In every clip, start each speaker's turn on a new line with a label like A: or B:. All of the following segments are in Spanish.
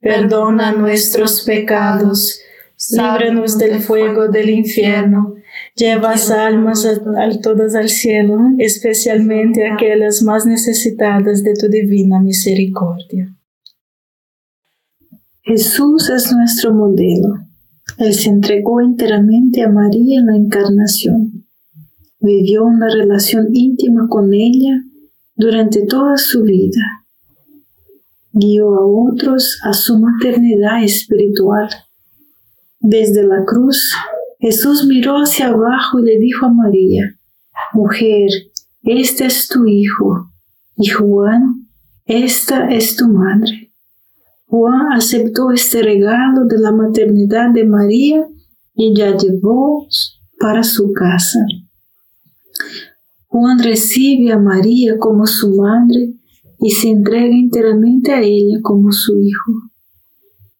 A: perdona nuestros pecados, líbranos del fuego del infierno, lleva almas a, todas al cielo, especialmente aquellas más necesitadas de tu divina misericordia.
B: Jesús es nuestro modelo. Él se entregó enteramente a María en la encarnación. Vivió una relación íntima con ella durante toda su vida guió a otros a su maternidad espiritual. Desde la cruz, Jesús miró hacia abajo y le dijo a María, Mujer, este es tu hijo, y Juan, esta es tu madre. Juan aceptó este regalo de la maternidad de María y la llevó para su casa. Juan recibe a María como su madre y se entrega enteramente a ella como su hijo.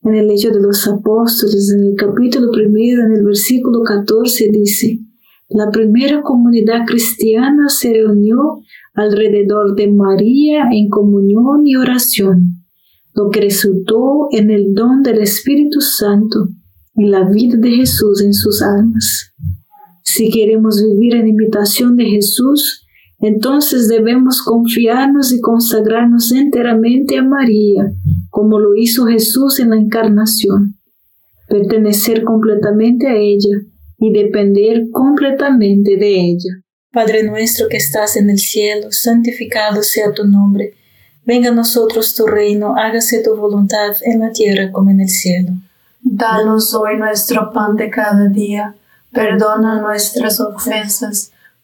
B: En el hecho de los apóstoles, en el capítulo primero, en el versículo 14, dice, la primera comunidad cristiana se reunió alrededor de María en comunión y oración, lo que resultó en el don del Espíritu Santo y la vida de Jesús en sus almas. Si queremos vivir en imitación de Jesús, entonces debemos confiarnos y consagrarnos enteramente a María, como lo hizo Jesús en la encarnación, pertenecer completamente a ella y depender completamente de ella.
A: Padre nuestro que estás en el cielo, santificado sea tu nombre. Venga a nosotros tu reino, hágase tu voluntad en la tierra como en el cielo.
C: Danos hoy nuestro pan de cada día. Perdona nuestras ofensas,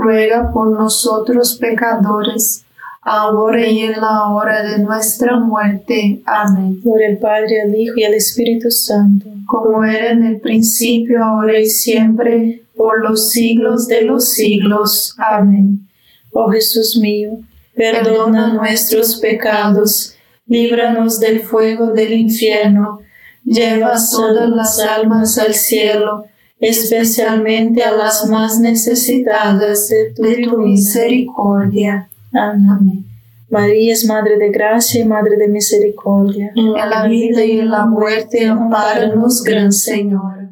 C: ruega por nosotros pecadores, ahora y en la hora de nuestra muerte. Amén.
A: Por el Padre, el Hijo y el Espíritu Santo,
C: como era en el principio, ahora y siempre, por los siglos de los siglos. Amén.
A: Oh Jesús mío, perdona nuestros pecados, líbranos del fuego del infierno, lleva todas las almas al cielo, especialmente a las más necesitadas de tu misericordia. Amén. María es Madre de Gracia y Madre de Misericordia.
C: En la vida y en la muerte, amparanos, Gran Señor.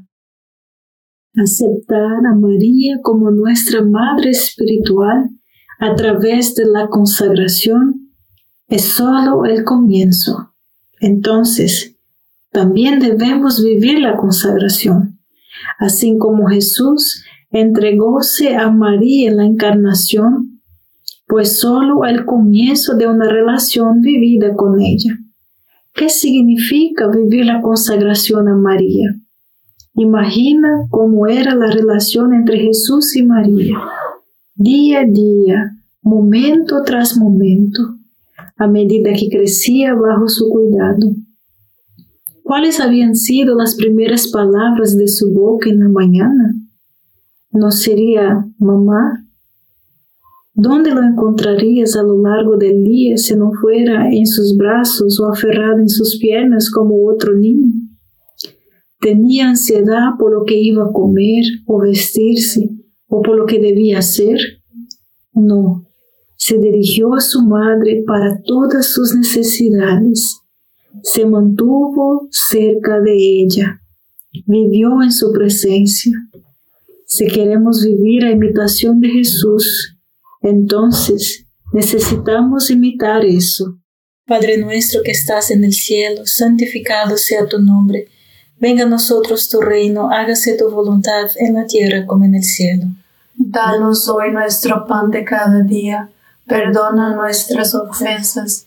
B: Aceptar a María como nuestra Madre Espiritual a través de la consagración es solo el comienzo. Entonces, también debemos vivir la consagración, así como Jesús entregóse a María en la encarnación pues solo el comienzo de una relación vivida con ella. ¿Qué significa vivir la consagración a María? Imagina cómo era la relación entre Jesús y María, día a día, momento tras momento, a medida que crecía bajo su cuidado. ¿Cuáles habían sido las primeras palabras de su boca en la mañana? ¿No sería mamá? ¿Dónde lo encontrarías a lo largo del día si no fuera en sus brazos o aferrado en sus piernas como otro niño? Tenía ansiedad por lo que iba a comer o vestirse o por lo que debía hacer. No, se dirigió a su madre para todas sus necesidades. Se mantuvo cerca de ella. Vivió en su presencia. Si queremos vivir a imitación de Jesús, entonces necesitamos imitar eso.
A: Padre nuestro que estás en el cielo, santificado sea tu nombre. Venga a nosotros tu reino, hágase tu voluntad en la tierra como en el cielo.
C: Danos hoy nuestro pan de cada día. Perdona nuestras ofensas,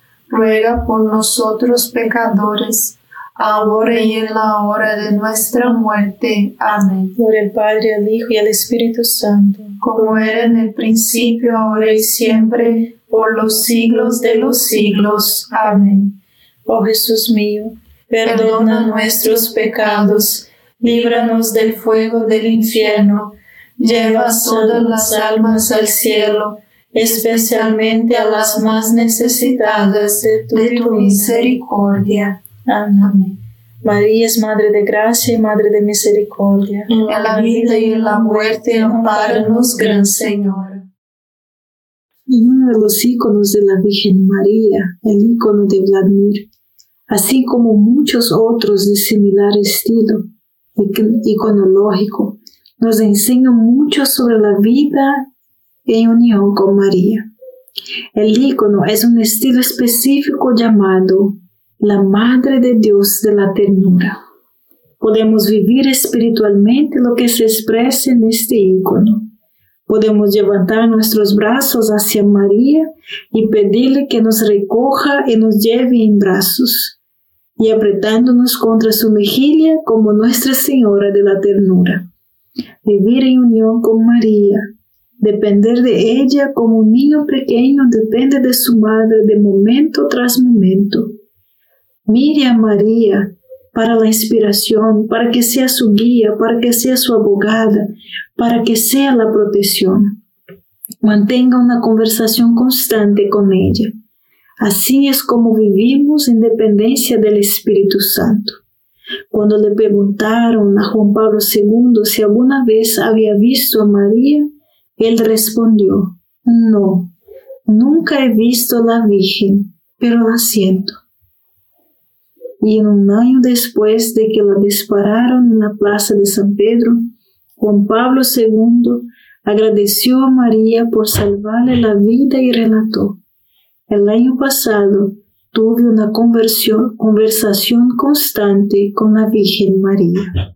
C: ruega por nosotros pecadores, ahora y en la hora de nuestra muerte. Amén.
A: Por el Padre, al Hijo y al Espíritu Santo.
C: Como era en el principio, ahora y siempre, por los siglos de los siglos. Amén.
A: Oh Jesús mío, perdona nuestros pecados, líbranos del fuego del infierno, lleva todas las almas al cielo, especialmente a las más necesitadas de tu, misericordia. Amén. María es Madre de Gracia y Madre de Misericordia.
C: En la vida y en la muerte, amparanos, Gran Señor.
B: Y uno de los íconos de la Virgen María, el ícono de Vladimir, así como muchos otros de similar estilo iconológico, nos enseñan mucho sobre la vida en unión con María. El ícono es un estilo específico llamado la Madre de Dios de la Ternura. Podemos vivir espiritualmente lo que se expresa en este ícono. Podemos levantar nuestros brazos hacia María y pedirle que nos recoja y nos lleve en brazos, y apretándonos contra su mejilla como Nuestra Señora de la Ternura. Vivir en unión con María, depender de ella como un niño pequeño depende de su madre de momento tras momento. Mire a María para la inspiración, para que sea su guía, para que sea su abogada, para que sea la protección. Mantenga una conversación constante con ella. Así es como vivimos en dependencia del Espíritu Santo. Cuando le preguntaron a Juan Pablo II si alguna vez había visto a María, él respondió, no, nunca he visto la Virgen, pero la siento y en un año después de que la dispararon en la plaza de San Pedro, Juan Pablo II agradeció a María por salvarle la vida y relató, el año pasado tuve una conversación constante con la Virgen María.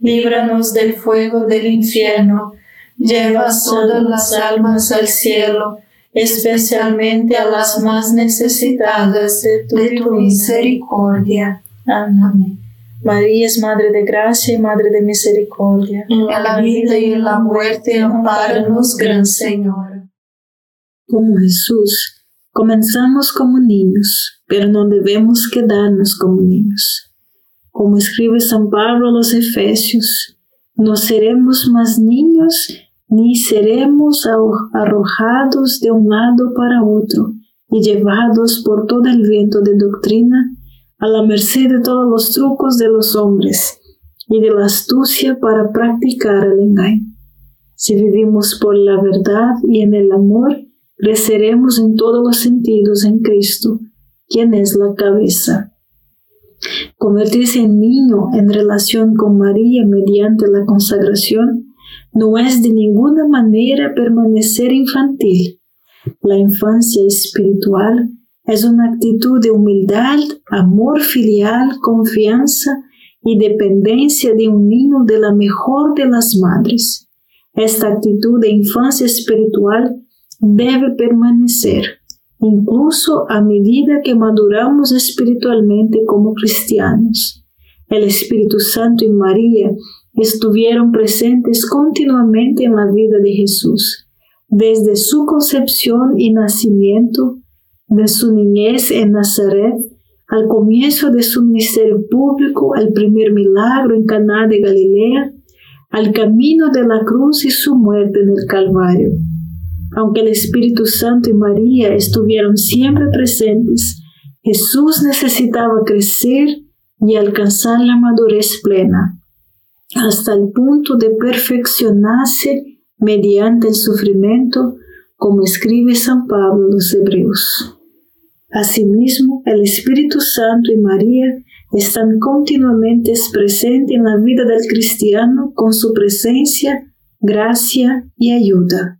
A: líbranos del fuego del infierno
C: lleva todas las almas al cielo, especialmente a las más necesitadas de tu, misericordia.
A: Amén. María es Madre de Gracia y Madre de Misericordia.
C: En la vida y en la muerte, amparanos, Gran Señor.
B: Como Jesús, comenzamos como niños, pero no debemos quedarnos como niños. Como escribe San Pablo a los Efesios, no seremos más niños ni seremos arrojados de un lado para otro y llevados por todo el viento de doctrina a la merced de todos los trucos de los hombres y de la astucia para practicar el engaño. Si vivimos por la verdad y en el amor, creceremos en todos los sentidos en Cristo, quien es la cabeza. Convertirse en niño en relación con María mediante la consagración no es de ninguna manera permanecer infantil. La infancia espiritual es una actitud de humildad, amor filial, confianza y dependencia de un niño de la mejor de las madres. Esta actitud de infancia espiritual debe permanecer, incluso a medida que maduramos espiritualmente como cristianos. El Espíritu Santo y María estuvieron presentes continuamente en la vida de Jesús, desde su concepción y nacimiento de su niñez en Nazaret al comienzo de su ministerio público, al primer milagro en Caná de Galilea, al camino de la cruz y su muerte en el Calvario. Aunque el Espíritu Santo y María estuvieron siempre presentes, Jesús necesitaba crecer y alcanzar la madurez plena, hasta el punto de perfeccionarse mediante el sufrimiento, como escribe San Pablo los Hebreos. Asimismo, el Espíritu Santo y María están continuamente presentes en la vida del cristiano con su presencia, gracia y ayuda.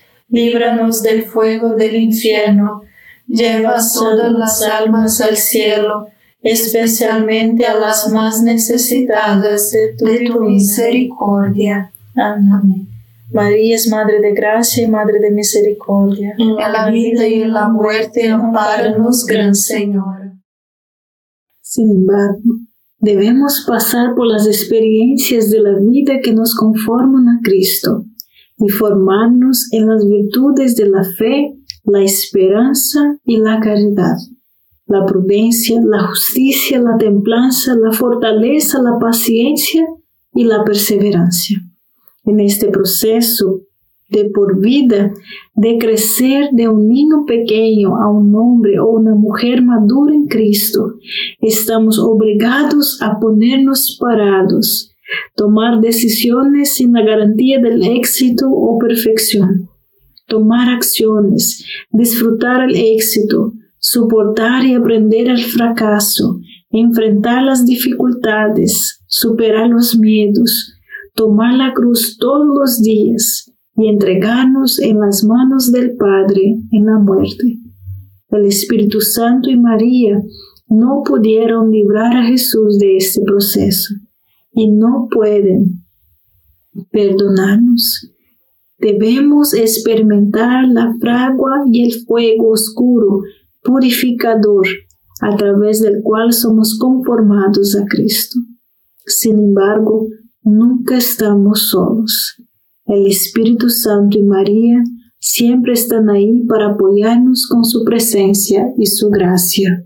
A: líbranos del fuego del infierno, lleva todas las almas al cielo, especialmente a las más necesitadas de tu, misericordia. Amén. María es Madre de Gracia y Madre de Misericordia.
C: En la vida y en la muerte, amparanos, Gran Señora.
B: Sin embargo, debemos pasar por las experiencias de la vida que nos conforman a Cristo y formarnos en las virtudes de la fe, la esperanza y la caridad, la prudencia, la justicia, la templanza, la fortaleza, la paciencia y la perseverancia. En este proceso de por vida de crecer de un niño pequeño a un hombre o una mujer madura en Cristo, estamos obligados a ponernos parados, tomar decisiones sin la garantía del éxito o perfección, tomar acciones, disfrutar el éxito, soportar y aprender el fracaso, enfrentar las dificultades, superar los miedos, tomar la cruz todos los días y entregarnos en las manos del Padre en la muerte. El Espíritu Santo y María no pudieron librar a Jesús de este proceso y no pueden perdonarnos. Debemos experimentar la fragua y el fuego oscuro, purificador, a través del cual somos conformados a Cristo. Sin embargo, nunca estamos solos. El Espíritu Santo y María siempre están ahí para apoyarnos con su presencia y su gracia.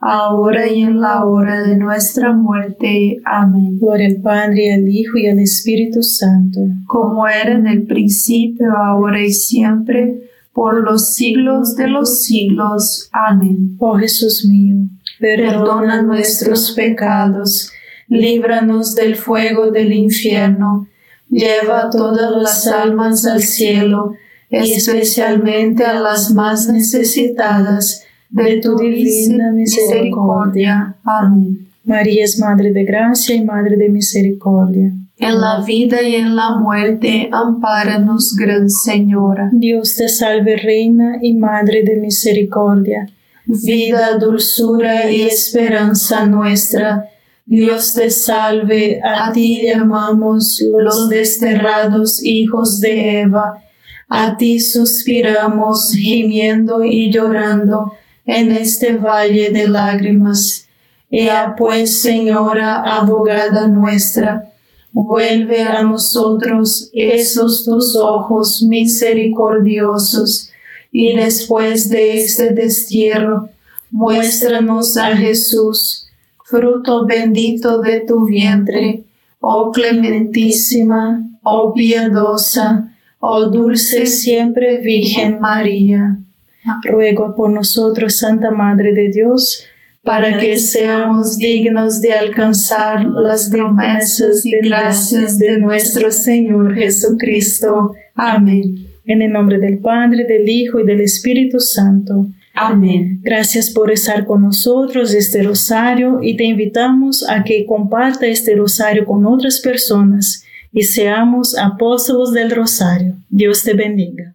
C: ahora y en la hora de nuestra muerte. Amén.
A: Gloria al Padre, al Hijo y al Espíritu Santo,
C: como era en el principio, ahora y siempre, por los siglos de los siglos. Amén.
A: Oh Jesús mío, perdona nuestros pecados, líbranos del fuego del infierno, lleva todas las almas al cielo, especialmente a las más necesitadas de tu divina misericordia. Amén. María es Madre de Gracia y Madre de Misericordia.
C: En la vida y en la muerte, ampáranos, Gran Señora.
A: Dios te salve, Reina y Madre de Misericordia. Vida, dulzura y esperanza nuestra. Dios te salve, a ti llamamos los desterrados hijos de Eva. A ti suspiramos, gimiendo y llorando en este valle de lágrimas. Ea pues, Señora, abogada nuestra, vuelve a nosotros esos tus ojos misericordiosos, y después de este destierro, muéstranos a Jesús, fruto bendito de tu vientre, oh clementísima, oh piadosa, oh dulce siempre Virgen María ruego por nosotros, Santa Madre de Dios, para que seamos dignos de alcanzar las promesas y gracias de nuestro Señor Jesucristo. Amén. En el nombre del Padre, del Hijo y del Espíritu Santo.
C: Amén.
A: Gracias por estar con nosotros este rosario y te invitamos a que comparta este rosario con otras personas y seamos apóstolos del rosario. Dios te bendiga.